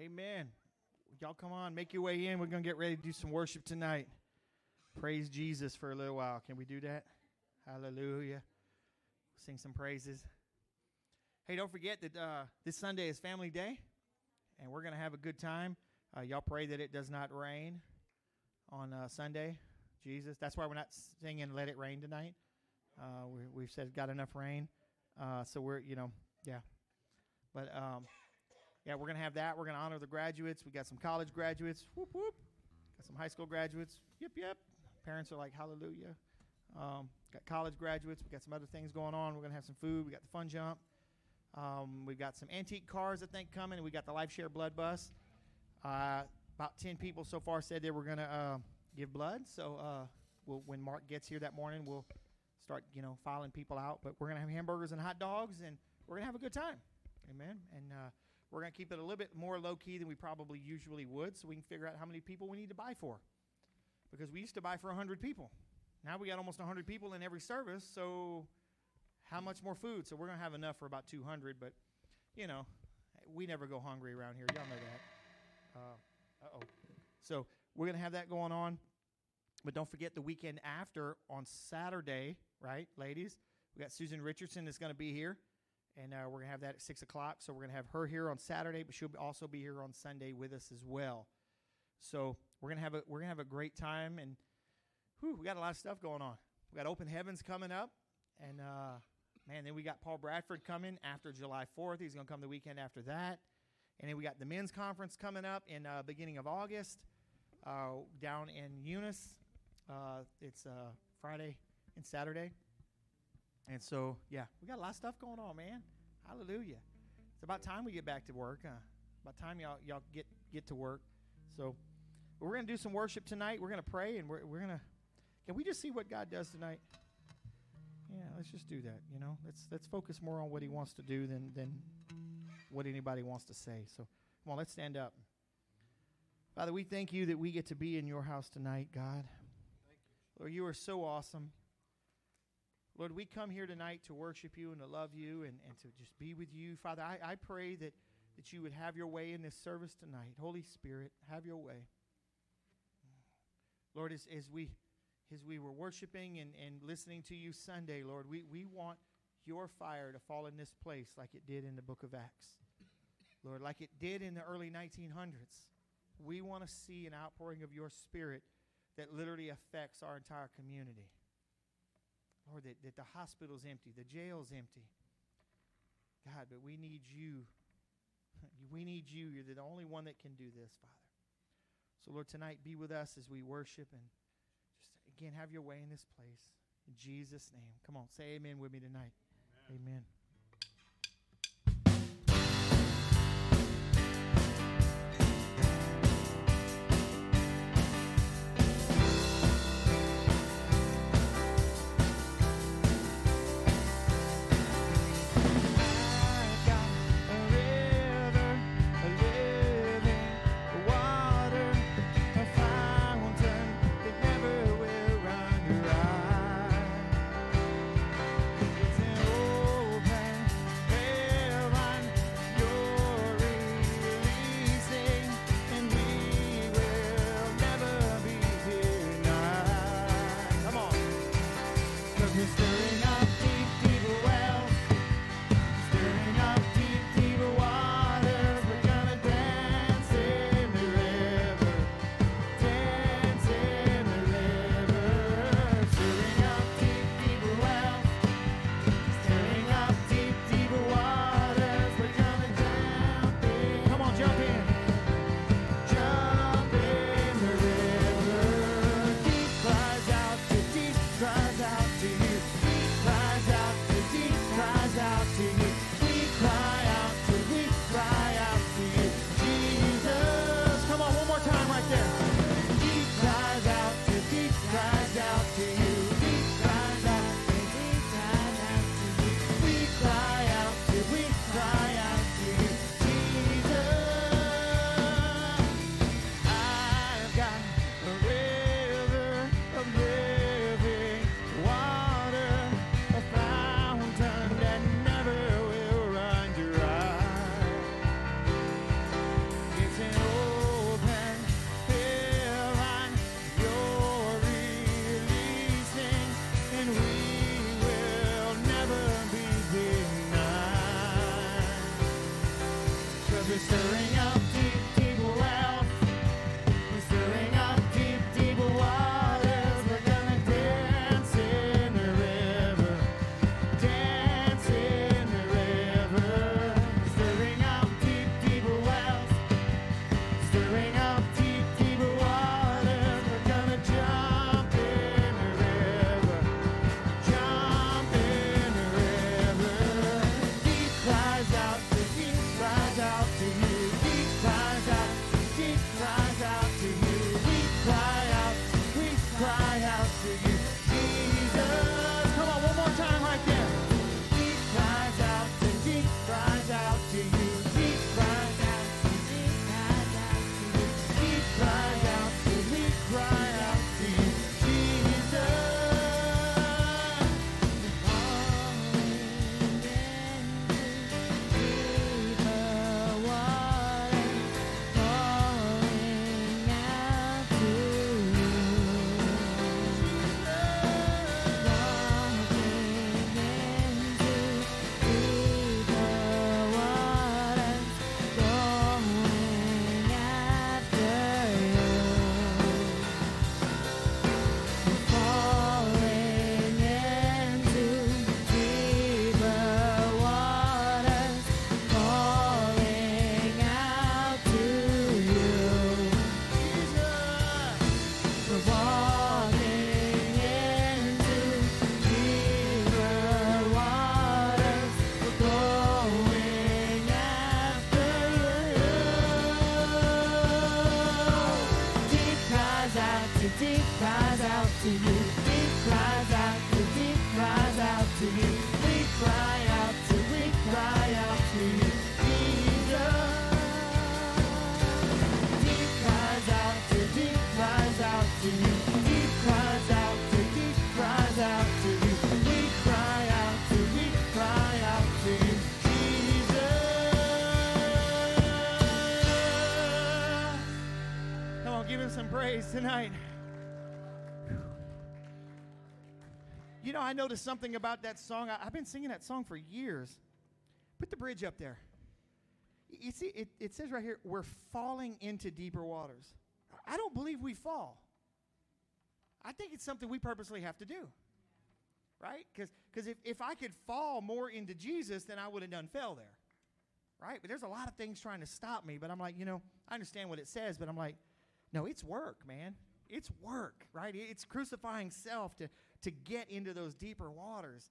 Amen. Y'all come on, make your way in. We're going to get ready to do some worship tonight. Praise Jesus for a little while. Can we do that? Hallelujah. Sing some praises. Hey, don't forget that uh, this Sunday is Family Day, and we're going to have a good time. Uh, y'all pray that it does not rain on uh, Sunday. Jesus. That's why we're not singing "Let It Rain" tonight. Uh, we, have said got enough rain, uh, so we're you know yeah. But um, yeah, we're gonna have that. We're gonna honor the graduates. We got some college graduates. Whoop whoop. Got some high school graduates. Yep yep. Parents are like hallelujah. Um, got college graduates. We got some other things going on. We're gonna have some food. We got the fun jump. Um, we've got some antique cars I think coming. We got the Life Share Blood Bus. Uh, about ten people so far said they were gonna uh, give blood. So uh, we'll, when Mark gets here that morning, we'll start you know filing people out. But we're gonna have hamburgers and hot dogs, and we're gonna have a good time. Amen. And uh, we're going to keep it a little bit more low key than we probably usually would so we can figure out how many people we need to buy for. Because we used to buy for 100 people. Now we got almost 100 people in every service, so how much more food? So we're going to have enough for about 200, but you know, we never go hungry around here. Y'all know that. Uh oh. So we're going to have that going on. But don't forget the weekend after on Saturday, right, ladies? We got Susan Richardson that's going to be here and uh, we're gonna have that at six o'clock. So we're gonna have her here on Saturday, but she'll also be here on Sunday with us as well. So we're gonna have a we're gonna have a great time, and whew, we got a lot of stuff going on. We got Open Heavens coming up, and uh, man, then we got Paul Bradford coming after July Fourth. He's gonna come the weekend after that, and then we got the men's conference coming up in uh, beginning of August uh, down in Eunice. Uh, it's uh, Friday and Saturday. And so, yeah, we got a lot of stuff going on, man. Hallelujah. It's about time we get back to work. Huh? About time y'all y'all get get to work. So, we're going to do some worship tonight. We're going to pray, and we're we're going to. Can we just see what God does tonight? Yeah, let's just do that. You know, let's let's focus more on what He wants to do than than what anybody wants to say. So, come on, let's stand up. Father, we thank you that we get to be in your house tonight, God. Lord, you are so awesome. Lord, we come here tonight to worship you and to love you and, and to just be with you. Father, I, I pray that, that you would have your way in this service tonight. Holy Spirit, have your way. Lord, as, as we as we were worshiping and, and listening to you Sunday, Lord, we, we want your fire to fall in this place like it did in the book of Acts. Lord, like it did in the early 1900s. We want to see an outpouring of your spirit that literally affects our entire community. Lord, that, that the hospital's empty, the jail's empty. God, but we need you. We need you. You're the only one that can do this, Father. So, Lord, tonight be with us as we worship and just again have your way in this place. In Jesus' name. Come on, say amen with me tonight. amen. amen. Tonight. You know, I noticed something about that song. I, have been singing that song for years. Put the bridge up there. You see, it, it says right here, we're falling into deeper waters. I don't believe we fall. I think it's something we purposely have to do. Right? Because if, if I could fall more into Jesus, then I would have done fell there. Right? But there's a lot of things trying to stop me. But I'm like, you know, I understand what it says, but I'm like, no, it's work, man. It's work, right? It's crucifying self to, to get into those deeper waters.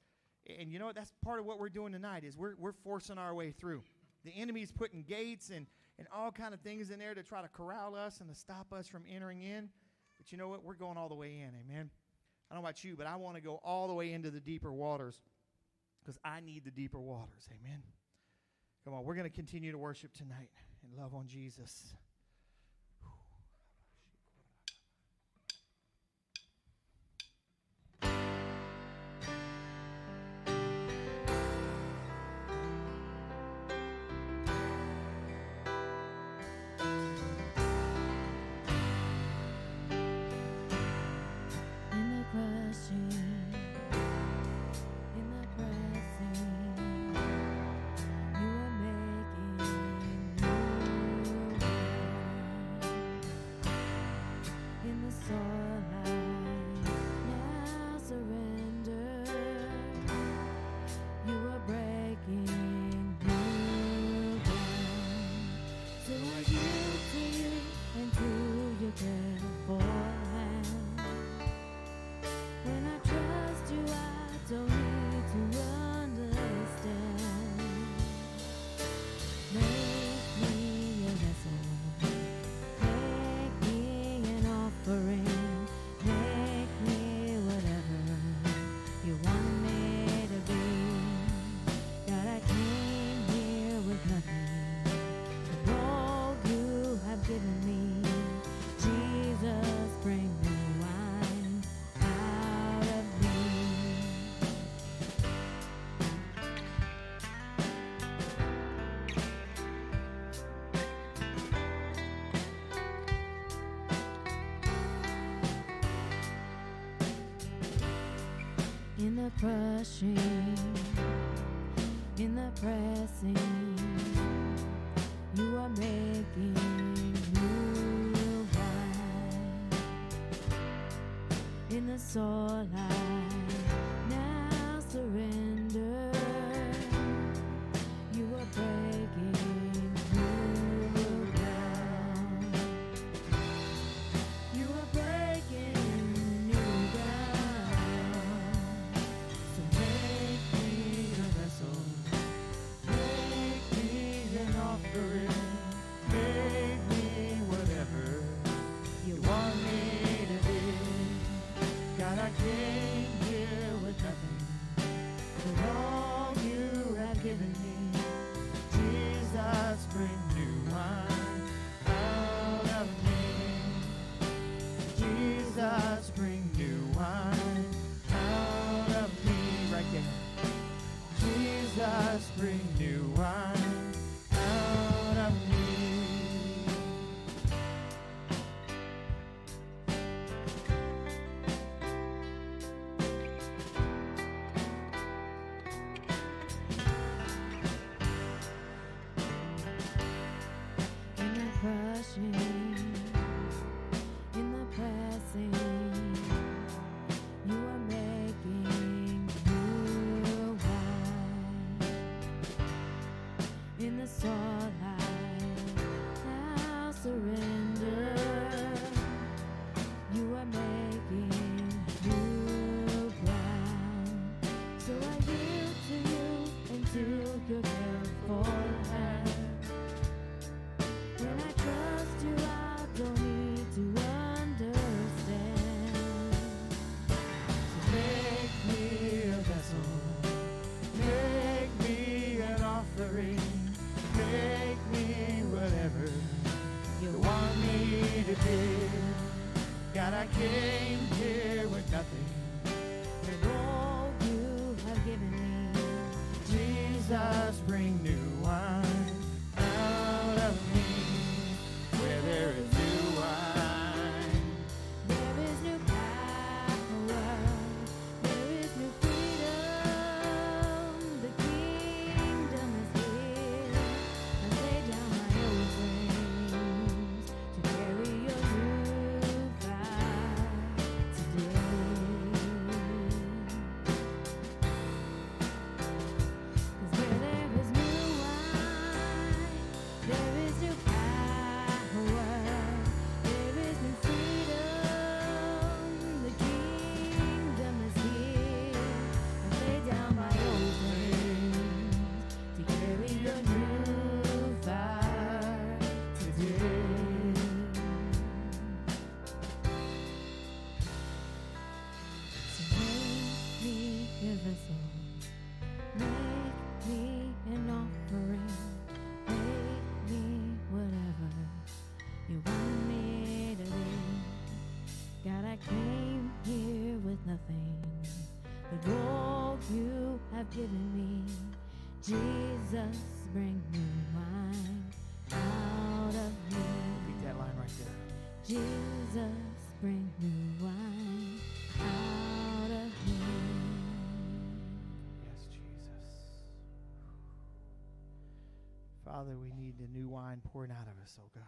And you know what? That's part of what we're doing tonight is we're, we're forcing our way through. The enemy's putting gates and, and all kind of things in there to try to corral us and to stop us from entering in. But you know what? We're going all the way in. Amen. I don't know about you, but I want to go all the way into the deeper waters because I need the deeper waters. Amen. Come on, we're going to continue to worship tonight and love on Jesus. In the pressing, you are making new wine. In the soul, Father, we need the new wine pouring out of us, oh God.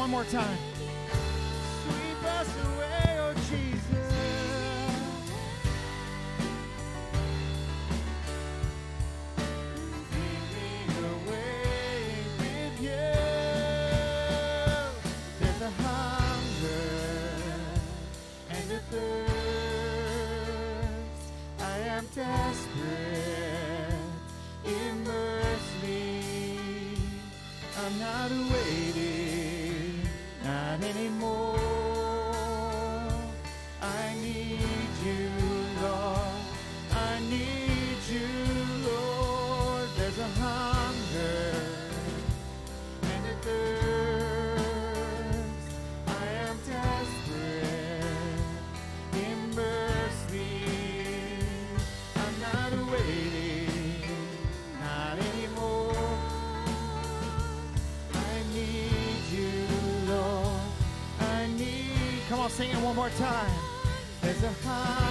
one more time. sing it one more time. There's a high.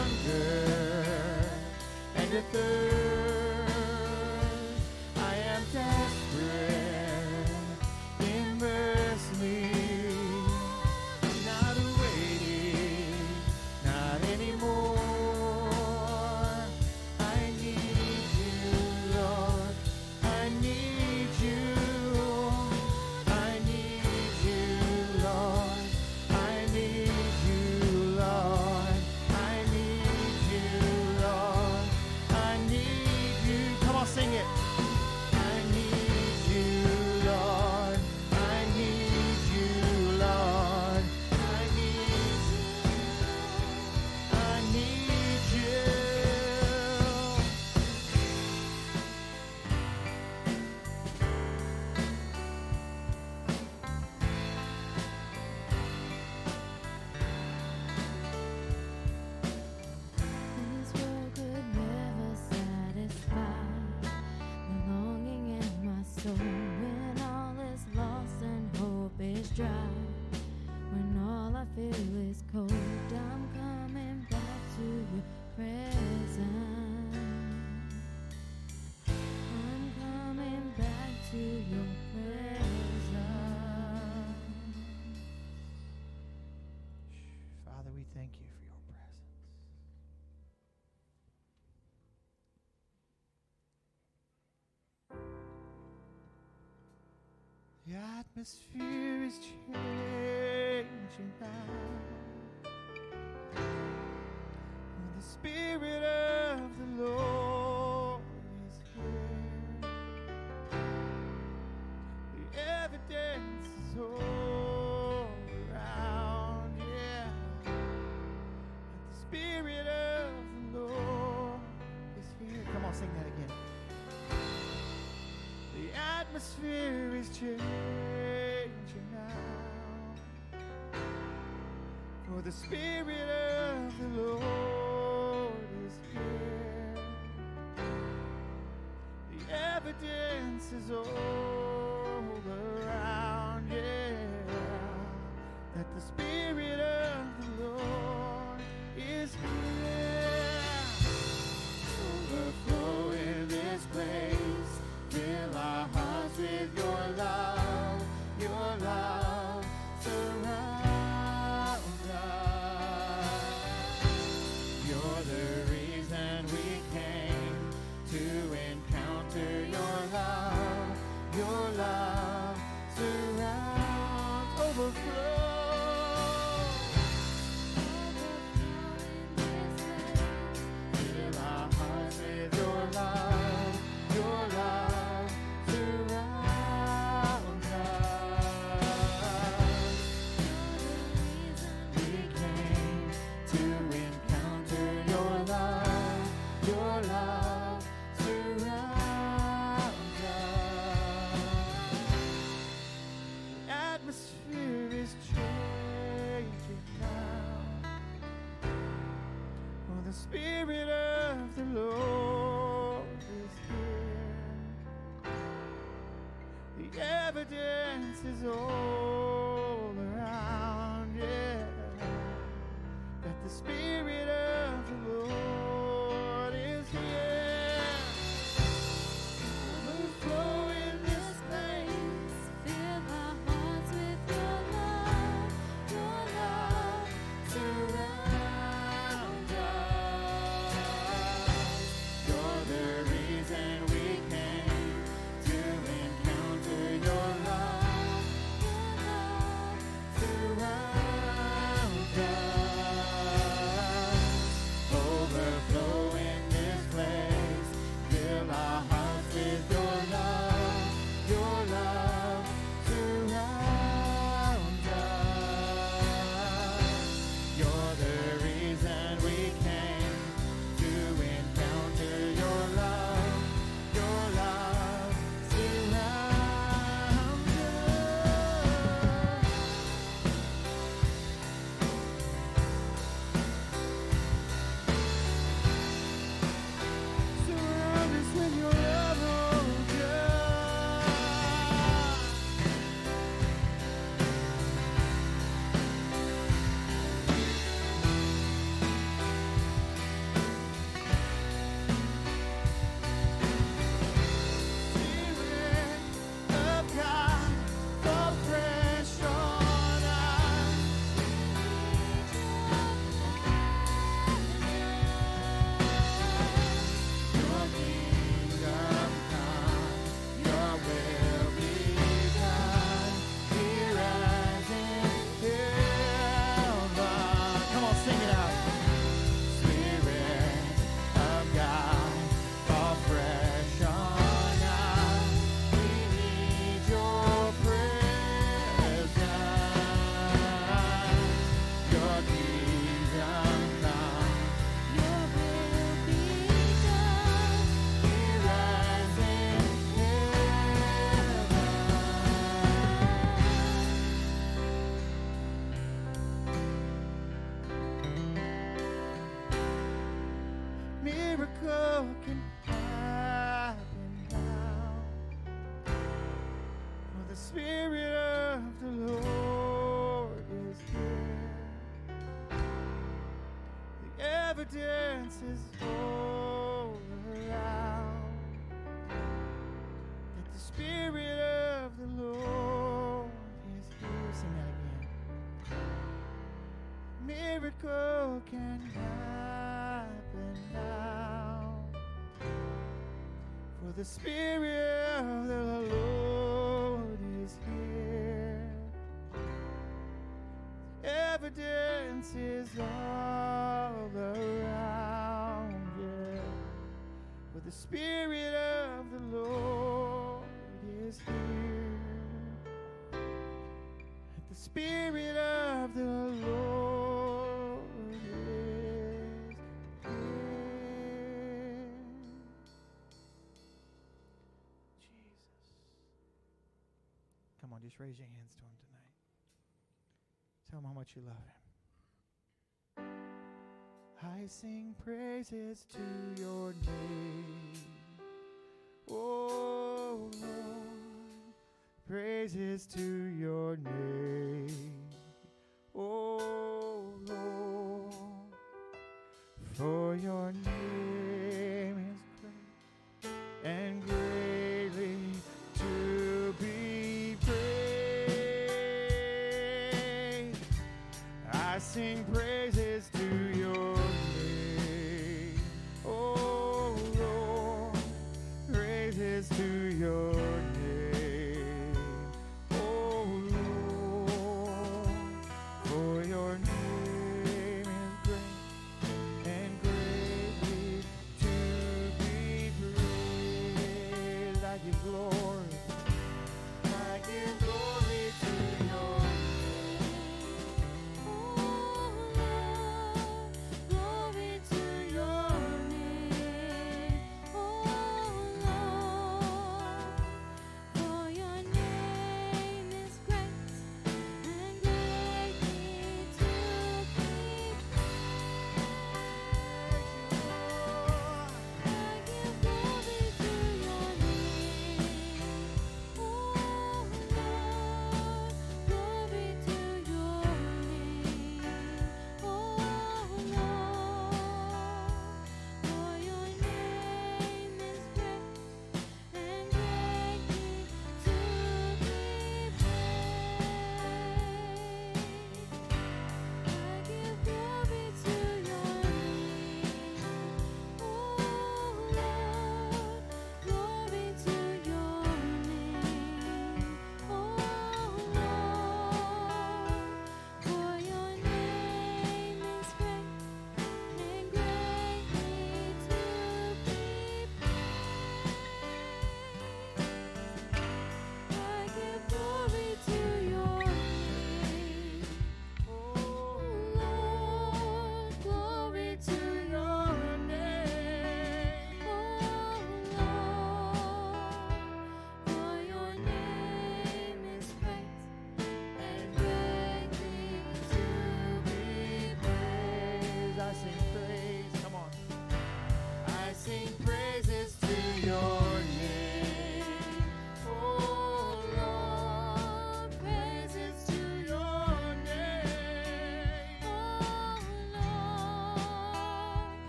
atmosphere is changing now. When the Spirit The Spirit of the Lord is here. The evidence is all. evidence is all around that the Spirit of the Lord is here. Sing that again. Miracle can happen now, for the Spirit of the Lord is here. The evidence is all. The Spirit of the Lord is here. The Spirit of the Lord is here. Jesus. Come on, just raise your hands to Him tonight. Tell Him how much you love Him. I sing praises to your name. Oh Lord, praises to your name. Oh Lord, for your name.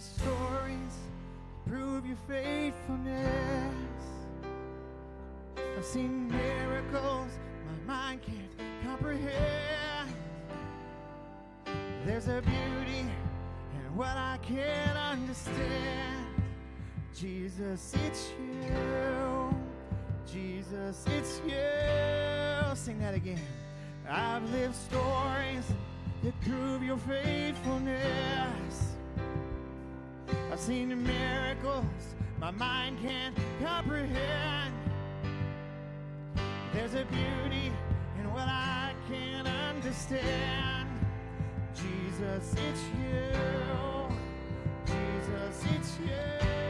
Stories prove your faithfulness. I've seen miracles my mind can't comprehend. There's a beauty in what I can't understand. Jesus, it's you. Jesus, it's you. Sing that again. I've lived stories that prove your faithfulness. I've seen miracles my mind can't comprehend. There's a beauty in what I can't understand. Jesus, it's you. Jesus, it's you.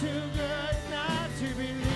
Too good not to believe.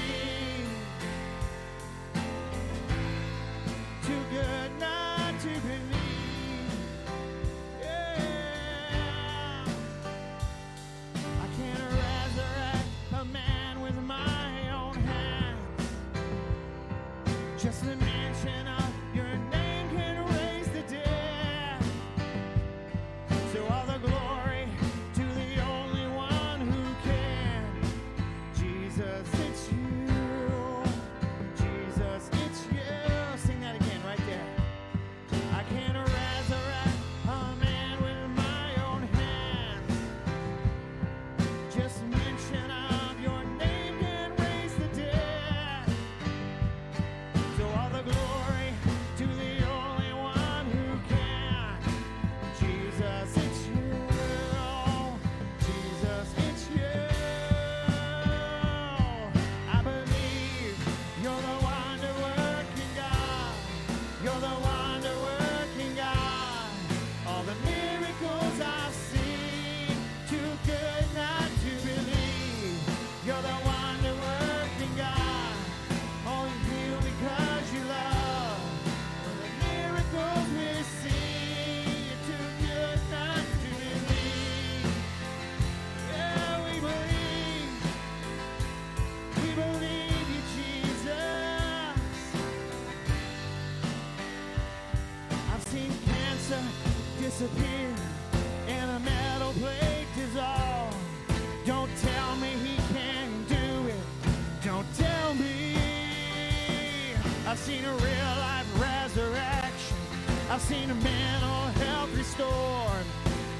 Mental health restored.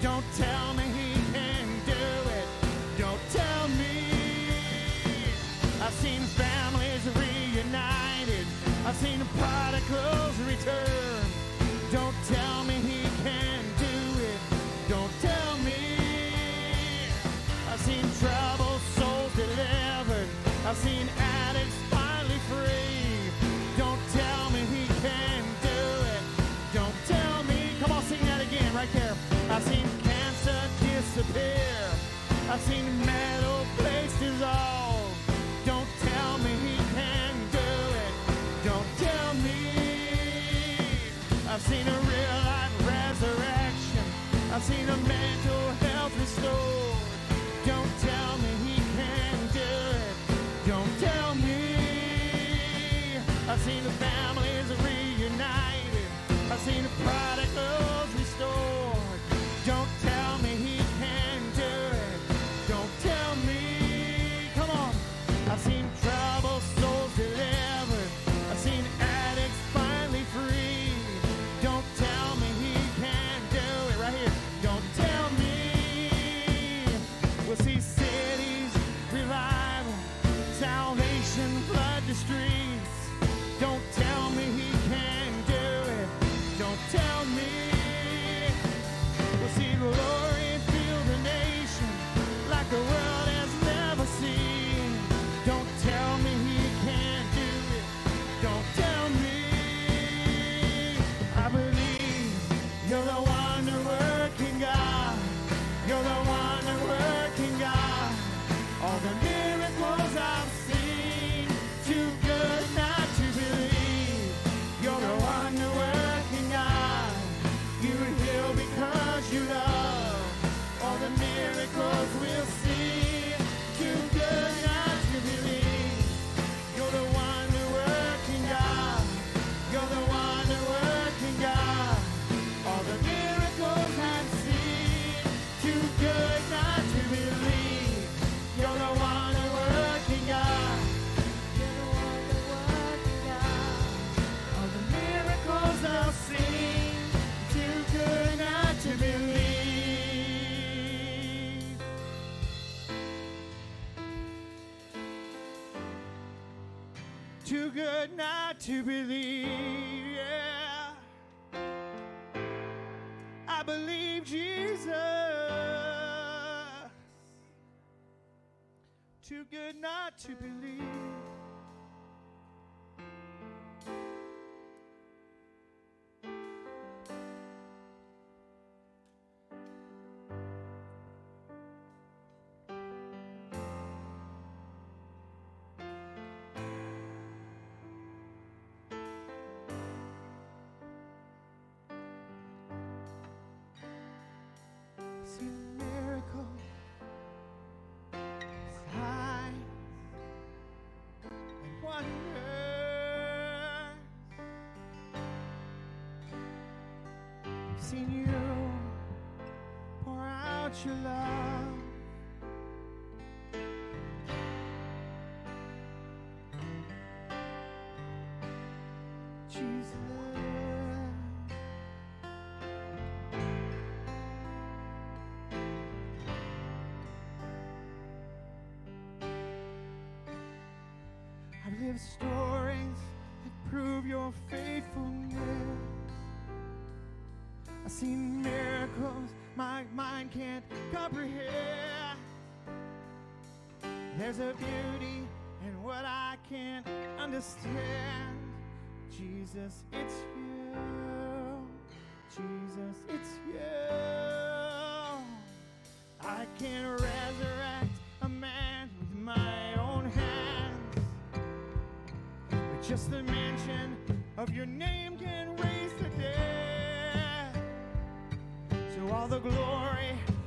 Don't tell me he can do it. Don't tell me. I've seen families reunited. I've seen prodigals return. Don't tell me he can do it. Don't tell me. I've seen troubled souls delivered. I've seen I've seen cancer disappear. I've seen metal plates dissolve. Don't tell me he can do it. Don't tell me. I've seen a real life resurrection. I've seen a mental health restored. Don't tell me he can do it. Don't tell me. I've seen the to believe. Yeah. I believe Jesus. Too good not to believe. Seen you pour out your love. I've lived stories that prove your faithfulness. I've seen miracles my mind can't comprehend. There's a beauty in what I can't understand. Jesus, it's you. Jesus, it's you. I can resurrect a man with my own hands. But just the mention of your name can all the glory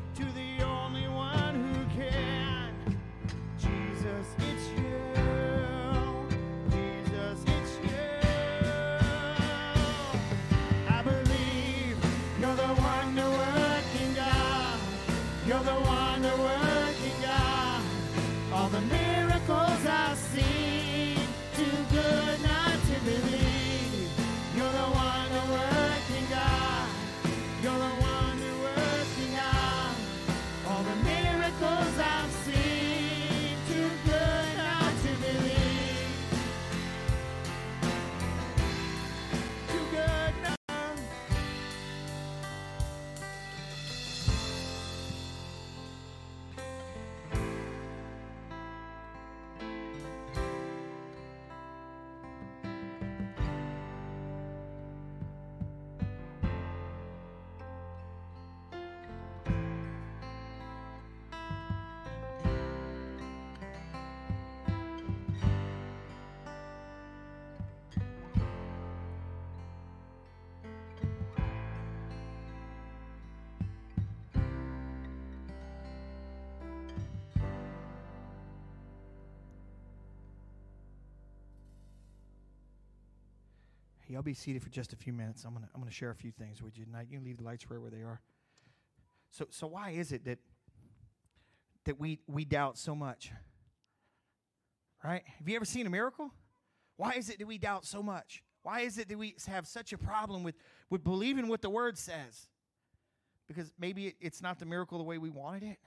Y'all be seated for just a few minutes. I'm gonna I'm gonna share a few things with you tonight. You can leave the lights right where they are. So so why is it that that we we doubt so much? Right? Have you ever seen a miracle? Why is it that we doubt so much? Why is it that we have such a problem with with believing what the word says? Because maybe it, it's not the miracle the way we wanted it.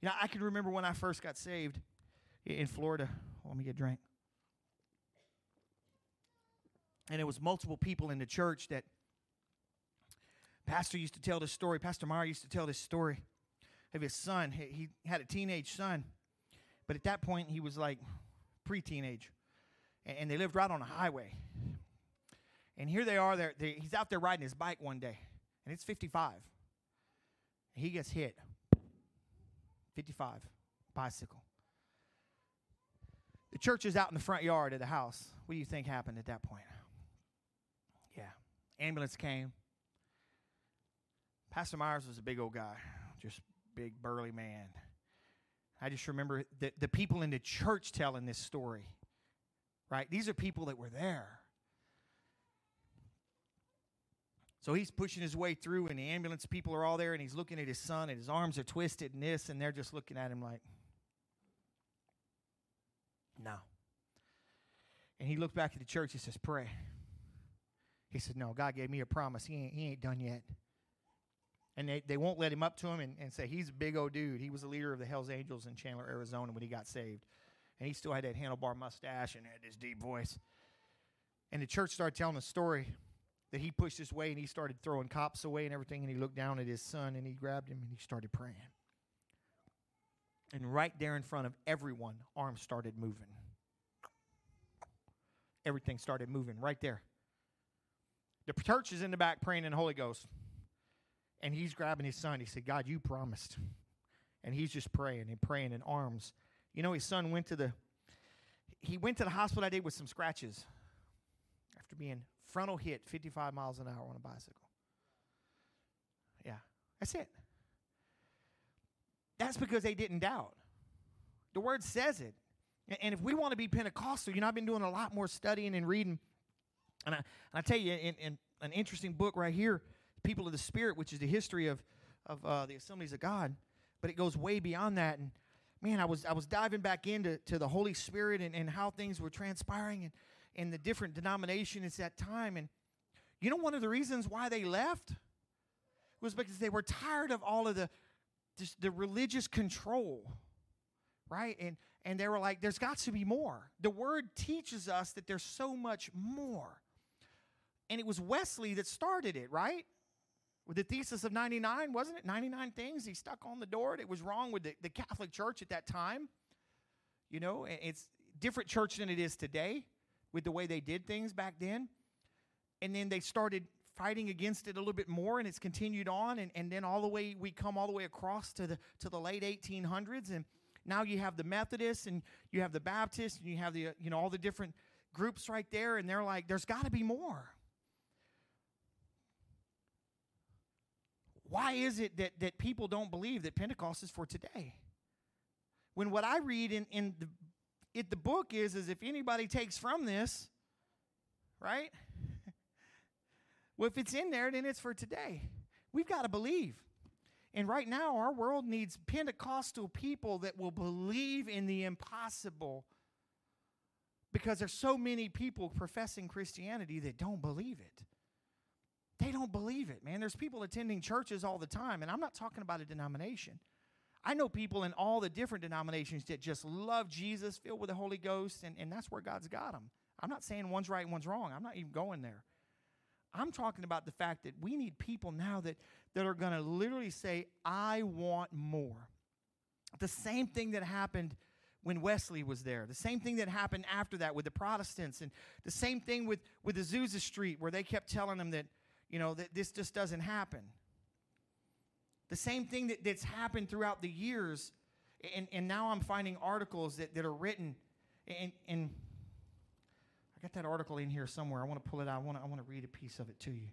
You know, I can remember when I first got saved in Florida. Let me get a drink. And it was multiple people in the church that pastor used to tell this story. Pastor meyer used to tell this story of his son. He, he had a teenage son but at that point he was like pre-teenage. And, and they lived right on a highway. And here they are they're, they, he's out there riding his bike one day and it's 55 he gets hit. 55 bicycle. The church is out in the front yard of the house. What do you think happened at that point. Ambulance came. Pastor Myers was a big old guy, just big, burly man. I just remember the, the people in the church telling this story, right? These are people that were there. So he's pushing his way through, and the ambulance people are all there, and he's looking at his son, and his arms are twisted, and this, and they're just looking at him like, no. And he looked back at the church, he says, Pray. He said, No, God gave me a promise. He ain't, he ain't done yet. And they, they won't let him up to him and, and say, He's a big old dude. He was the leader of the Hells Angels in Chandler, Arizona when he got saved. And he still had that handlebar mustache and had this deep voice. And the church started telling the story that he pushed his way and he started throwing cops away and everything. And he looked down at his son and he grabbed him and he started praying. And right there in front of everyone, arms started moving. Everything started moving right there. The church is in the back praying in the Holy Ghost. And he's grabbing his son. He said, God, you promised. And he's just praying and praying in arms. You know, his son went to the he went to the hospital that day with some scratches after being frontal hit 55 miles an hour on a bicycle. Yeah, that's it. That's because they didn't doubt. The word says it. And if we want to be Pentecostal, you know, I've been doing a lot more studying and reading. And I, and I tell you, in, in an interesting book right here, People of the Spirit, which is the history of, of uh, the assemblies of God, but it goes way beyond that. And man, I was, I was diving back into to the Holy Spirit and, and how things were transpiring and, and the different denominations at that time. And you know, one of the reasons why they left was because they were tired of all of the, just the religious control, right? And, and they were like, there's got to be more. The word teaches us that there's so much more. And it was Wesley that started it, right? With the thesis of 99, wasn't it? 99 things he stuck on the door that was wrong with the, the Catholic Church at that time. You know, it's different church than it is today with the way they did things back then. And then they started fighting against it a little bit more and it's continued on and, and then all the way we come all the way across to the to the late 1800s and now you have the methodists and you have the baptists and you have the uh, you know all the different groups right there and they're like there's got to be more why is it that, that people don't believe that pentecost is for today when what i read in, in the, it, the book is is if anybody takes from this right well, if it's in there, then it's for today. We've got to believe. And right now, our world needs Pentecostal people that will believe in the impossible because there's so many people professing Christianity that don't believe it. They don't believe it, man. There's people attending churches all the time, and I'm not talking about a denomination. I know people in all the different denominations that just love Jesus, filled with the Holy Ghost, and, and that's where God's got them. I'm not saying one's right and one's wrong. I'm not even going there. I'm talking about the fact that we need people now that, that are going to literally say, I want more. The same thing that happened when Wesley was there, the same thing that happened after that with the Protestants, and the same thing with, with Azusa Street, where they kept telling them that, you know, that this just doesn't happen. The same thing that, that's happened throughout the years, and, and now I'm finding articles that, that are written, and, and I got that article in here somewhere. I want to pull it out. I want to, I want to read a piece of it to you.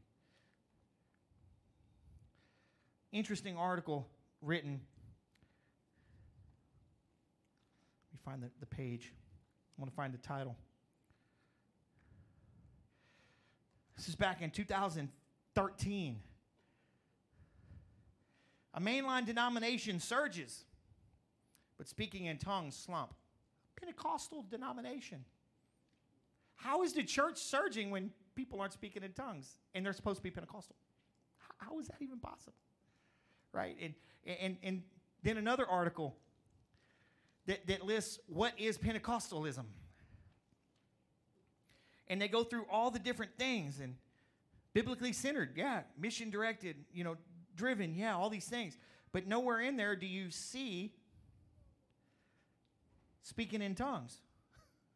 Interesting article written. Let me find the, the page. I want to find the title. This is back in 2013. A mainline denomination surges, but speaking in tongues slump. Pentecostal denomination. How is the church surging when people aren't speaking in tongues and they're supposed to be Pentecostal? how, how is that even possible? Right? And, and, and then another article that, that lists what is Pentecostalism. And they go through all the different things and biblically centered, yeah, mission directed, you know, driven, yeah, all these things. But nowhere in there do you see speaking in tongues.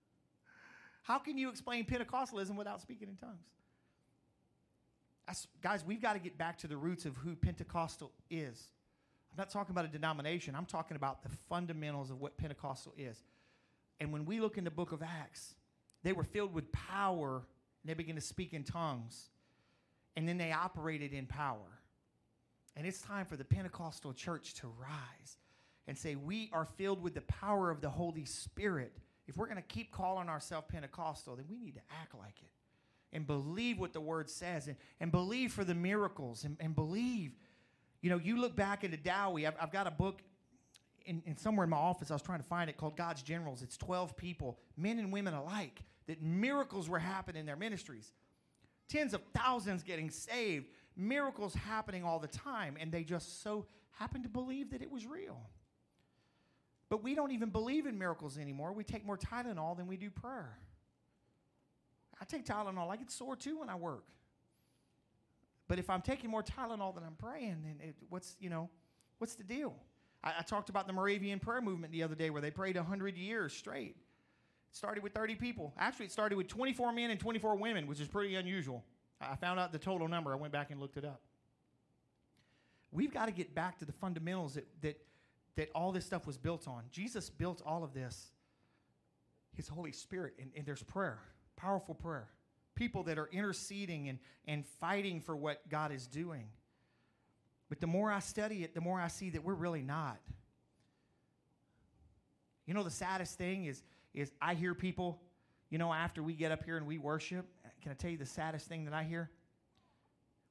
How can you explain Pentecostalism without speaking in tongues? That's, guys, we've got to get back to the roots of who Pentecostal is. I'm not talking about a denomination, I'm talking about the fundamentals of what Pentecostal is. And when we look in the book of Acts, they were filled with power and they began to speak in tongues. And then they operated in power. And it's time for the Pentecostal church to rise and say, We are filled with the power of the Holy Spirit if we're going to keep calling ourselves Pentecostal, then we need to act like it and believe what the word says and, and believe for the miracles and, and believe. You know, you look back into Dowie, I've, I've got a book in, in, somewhere in my office, I was trying to find it called God's Generals. It's 12 people, men and women alike, that miracles were happening in their ministries. Tens of thousands getting saved, miracles happening all the time, and they just so happened to believe that it was real. But we don't even believe in miracles anymore. We take more Tylenol than we do prayer. I take Tylenol. I get sore too when I work. But if I'm taking more Tylenol than I'm praying, then it, what's, you know, what's the deal? I, I talked about the Moravian prayer movement the other day where they prayed 100 years straight. Started with 30 people. Actually, it started with 24 men and 24 women, which is pretty unusual. I found out the total number. I went back and looked it up. We've got to get back to the fundamentals that, that, that all this stuff was built on. Jesus built all of this, His Holy Spirit, and, and there's prayer, powerful prayer. People that are interceding and, and fighting for what God is doing. But the more I study it, the more I see that we're really not. You know, the saddest thing is, is I hear people, you know, after we get up here and we worship, can I tell you the saddest thing that I hear?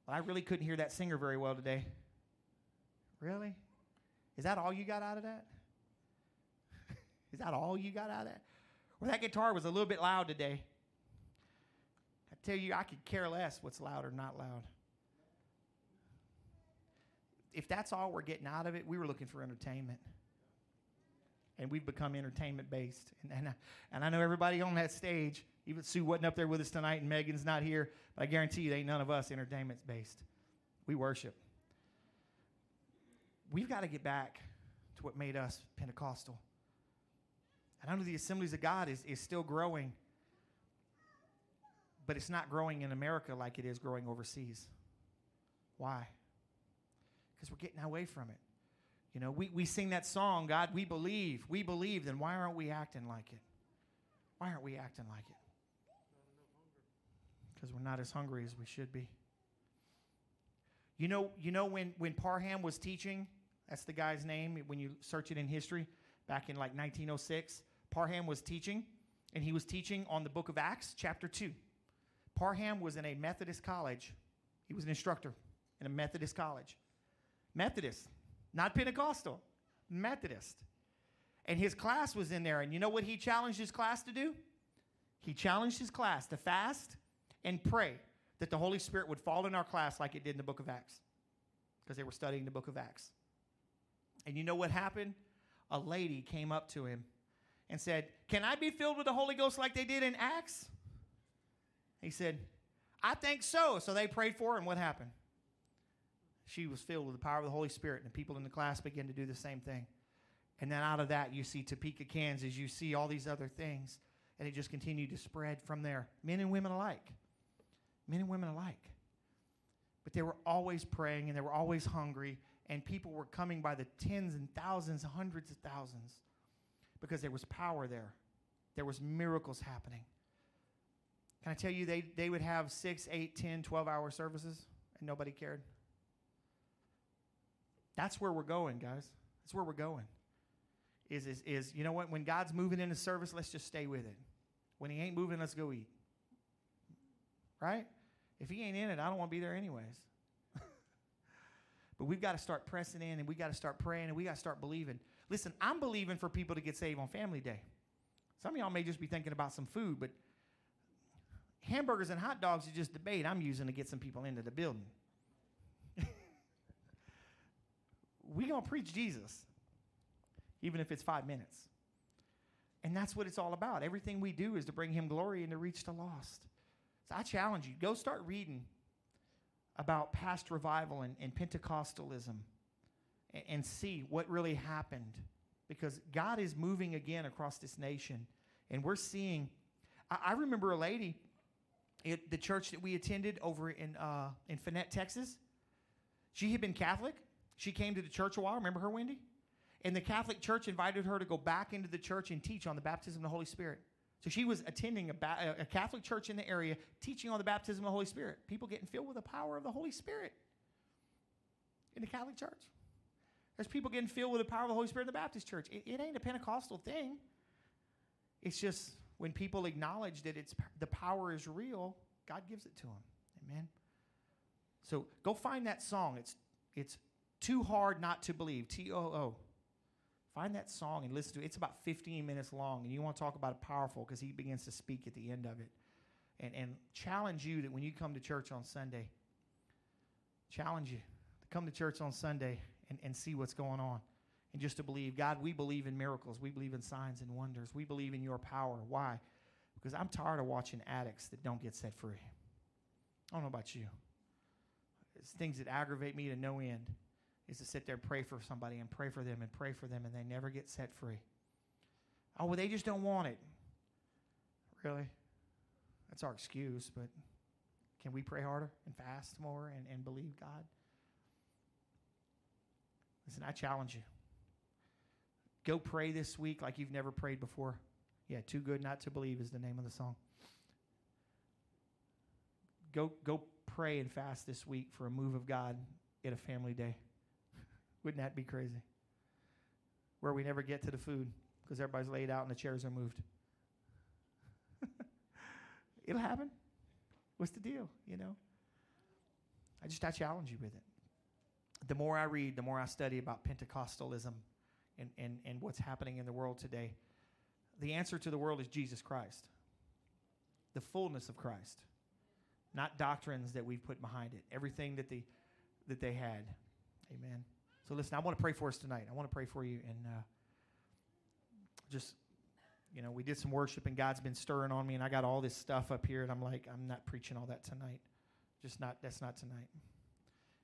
Well, I really couldn't hear that singer very well today. Really? Is that all you got out of that? is that all you got out of that? Well, that guitar was a little bit loud today. I tell you, I could care less what's loud or not loud. If that's all we're getting out of it, we were looking for entertainment. And we've become entertainment based. And, and, I, and I know everybody on that stage, even Sue wasn't up there with us tonight and Megan's not here, but I guarantee you, ain't none of us entertainment based. We worship. We've got to get back to what made us Pentecostal. And I know the Assemblies of God is, is still growing, but it's not growing in America like it is growing overseas. Why? Because we're getting away from it. You know, we, we sing that song, God, we believe, we believe, then why aren't we acting like it? Why aren't we acting like it? Because we're not as hungry as we should be. You know, you know when, when Parham was teaching, that's the guy's name when you search it in history, back in like 1906, Parham was teaching, and he was teaching on the book of Acts, chapter 2. Parham was in a Methodist college. He was an instructor in a Methodist college. Methodist, not Pentecostal, Methodist. And his class was in there. And you know what he challenged his class to do? He challenged his class to fast and pray that the Holy Spirit would fall in our class like it did in the book of Acts, because they were studying the book of Acts. And you know what happened? A lady came up to him and said, Can I be filled with the Holy Ghost like they did in Acts? He said, I think so. So they prayed for her, and what happened? She was filled with the power of the Holy Spirit, and people in the class began to do the same thing. And then out of that, you see Topeka, Kansas, you see all these other things, and it just continued to spread from there. Men and women alike. Men and women alike. But they were always praying, and they were always hungry, and people were coming by the tens and thousands, hundreds of thousands, because there was power there. There was miracles happening. Can I tell you, they, they would have six, eight, ten, 12 hour services, and nobody cared? That's where we're going, guys. That's where we're going. Is, is, is you know what? When God's moving into service, let's just stay with it. When He ain't moving, let's go eat. Right? If He ain't in it, I don't want to be there anyways. but we've got to start pressing in and we got to start praying and we got to start believing. Listen, I'm believing for people to get saved on Family Day. Some of y'all may just be thinking about some food, but hamburgers and hot dogs is just debate I'm using to get some people into the building. We going to preach Jesus, even if it's five minutes. And that's what it's all about. Everything we do is to bring him glory and to reach the lost. So I challenge you go start reading about past revival and, and Pentecostalism and, and see what really happened because God is moving again across this nation. And we're seeing, I, I remember a lady at the church that we attended over in, uh, in Fannett, Texas. She had been Catholic. She came to the church a while. Remember her, Wendy? And the Catholic Church invited her to go back into the church and teach on the baptism of the Holy Spirit. So she was attending a, ba- a Catholic church in the area, teaching on the baptism of the Holy Spirit. People getting filled with the power of the Holy Spirit in the Catholic Church. There's people getting filled with the power of the Holy Spirit in the Baptist church. It, it ain't a Pentecostal thing. It's just when people acknowledge that it's the power is real, God gives it to them. Amen. So go find that song. It's it's too hard not to believe. T O O. Find that song and listen to it. It's about 15 minutes long, and you want to talk about it powerful because he begins to speak at the end of it. And, and challenge you that when you come to church on Sunday, challenge you to come to church on Sunday and, and see what's going on and just to believe, God, we believe in miracles. We believe in signs and wonders. We believe in your power. Why? Because I'm tired of watching addicts that don't get set free. I don't know about you. It's things that aggravate me to no end is to sit there and pray for somebody and pray for them and pray for them and they never get set free. Oh, well, they just don't want it. Really? That's our excuse, but can we pray harder and fast more and, and believe God? Listen, I challenge you. Go pray this week like you've never prayed before. Yeah, too good not to believe is the name of the song. Go go pray and fast this week for a move of God at a family day. Wouldn't that be crazy? Where we never get to the food because everybody's laid out and the chairs are moved. It'll happen. What's the deal, you know? I just I challenge you with it. The more I read, the more I study about Pentecostalism and, and, and what's happening in the world today. The answer to the world is Jesus Christ. The fullness of Christ. Not doctrines that we've put behind it. Everything that they that they had. Amen. So listen, I want to pray for us tonight. I want to pray for you and uh, just you know, we did some worship and God's been stirring on me and I got all this stuff up here and I'm like, I'm not preaching all that tonight. Just not that's not tonight.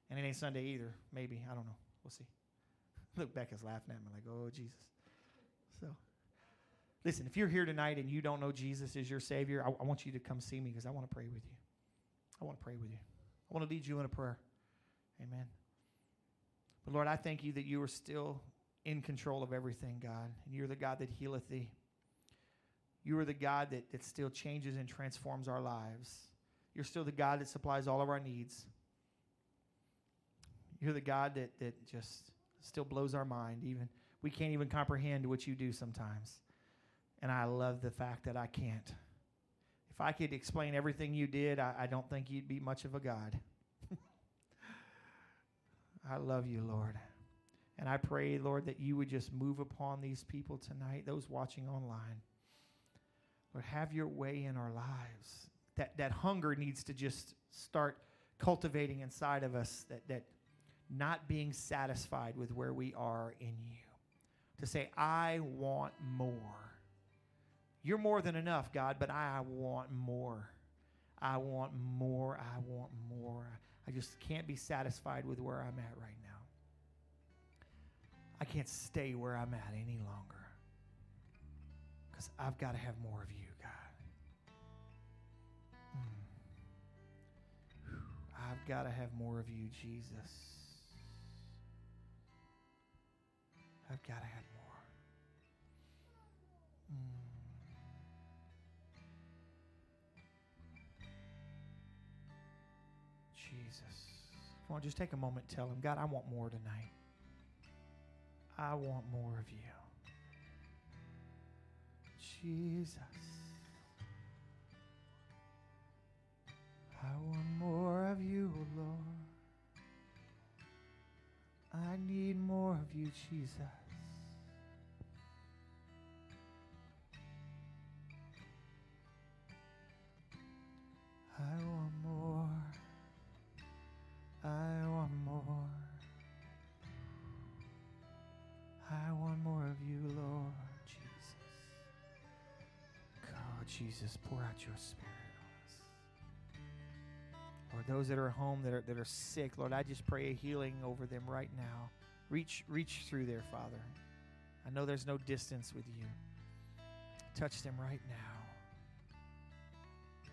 And it ain't Sunday either. Maybe. I don't know. We'll see. Look, Becca's laughing at me like, oh Jesus. So listen, if you're here tonight and you don't know Jesus is your Savior, I, I want you to come see me because I want to pray with you. I want to pray with you. I want to lead you in a prayer. Amen. But Lord, I thank you that you are still in control of everything, God. And you're the God that healeth thee. You are the God that, that still changes and transforms our lives. You're still the God that supplies all of our needs. You're the God that, that just still blows our mind. Even we can't even comprehend what you do sometimes. And I love the fact that I can't. If I could explain everything you did, I, I don't think you'd be much of a God. I love you, Lord. And I pray, Lord, that you would just move upon these people tonight, those watching online. Lord, have your way in our lives. That, that hunger needs to just start cultivating inside of us, that, that not being satisfied with where we are in you. To say, I want more. You're more than enough, God, but I want more. I want more. I want more. I just can't be satisfied with where I'm at right now. I can't stay where I'm at any longer because I've got to have more of you, God. Mm. I've got to have more of you, Jesus. I've got to have more. Mm. Come on, just take a moment tell him, God, I want more tonight. I want more of you. Jesus. I want more of you, Lord. I need more of you, Jesus. I want. I want more. I want more of you, Lord Jesus. God, Jesus, pour out your spirit on us. Lord, those that are home that are, that are sick, Lord, I just pray a healing over them right now. Reach, reach through there, Father. I know there's no distance with you. Touch them right now.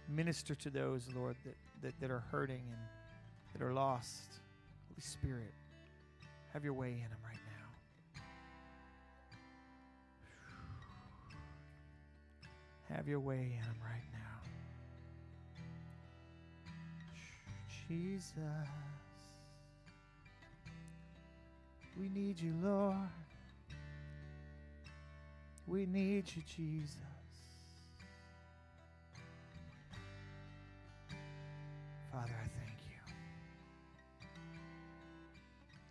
Minister to those, Lord, that, that, that are hurting and that are lost. Holy Spirit, have your way in them right now. Have your way in them right now. Jesus, we need you, Lord. We need you, Jesus. Father, I thank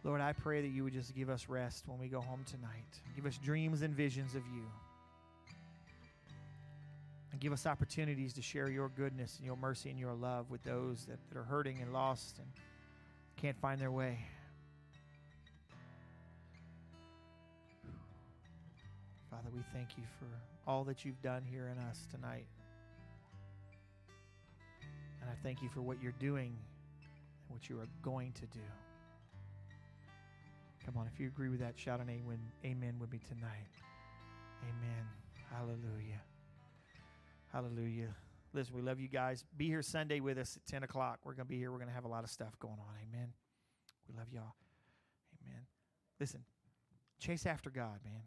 Lord, I pray that you would just give us rest when we go home tonight. Give us dreams and visions of you. And give us opportunities to share your goodness and your mercy and your love with those that, that are hurting and lost and can't find their way. Father, we thank you for all that you've done here in us tonight. And I thank you for what you're doing and what you are going to do. Come on, if you agree with that, shout an amen, with me tonight. Amen. Hallelujah. Hallelujah. Listen, we love you guys. Be here Sunday with us at 10 o'clock. We're going to be here. We're going to have a lot of stuff going on. Amen. We love y'all. Amen. Listen, chase after God, man.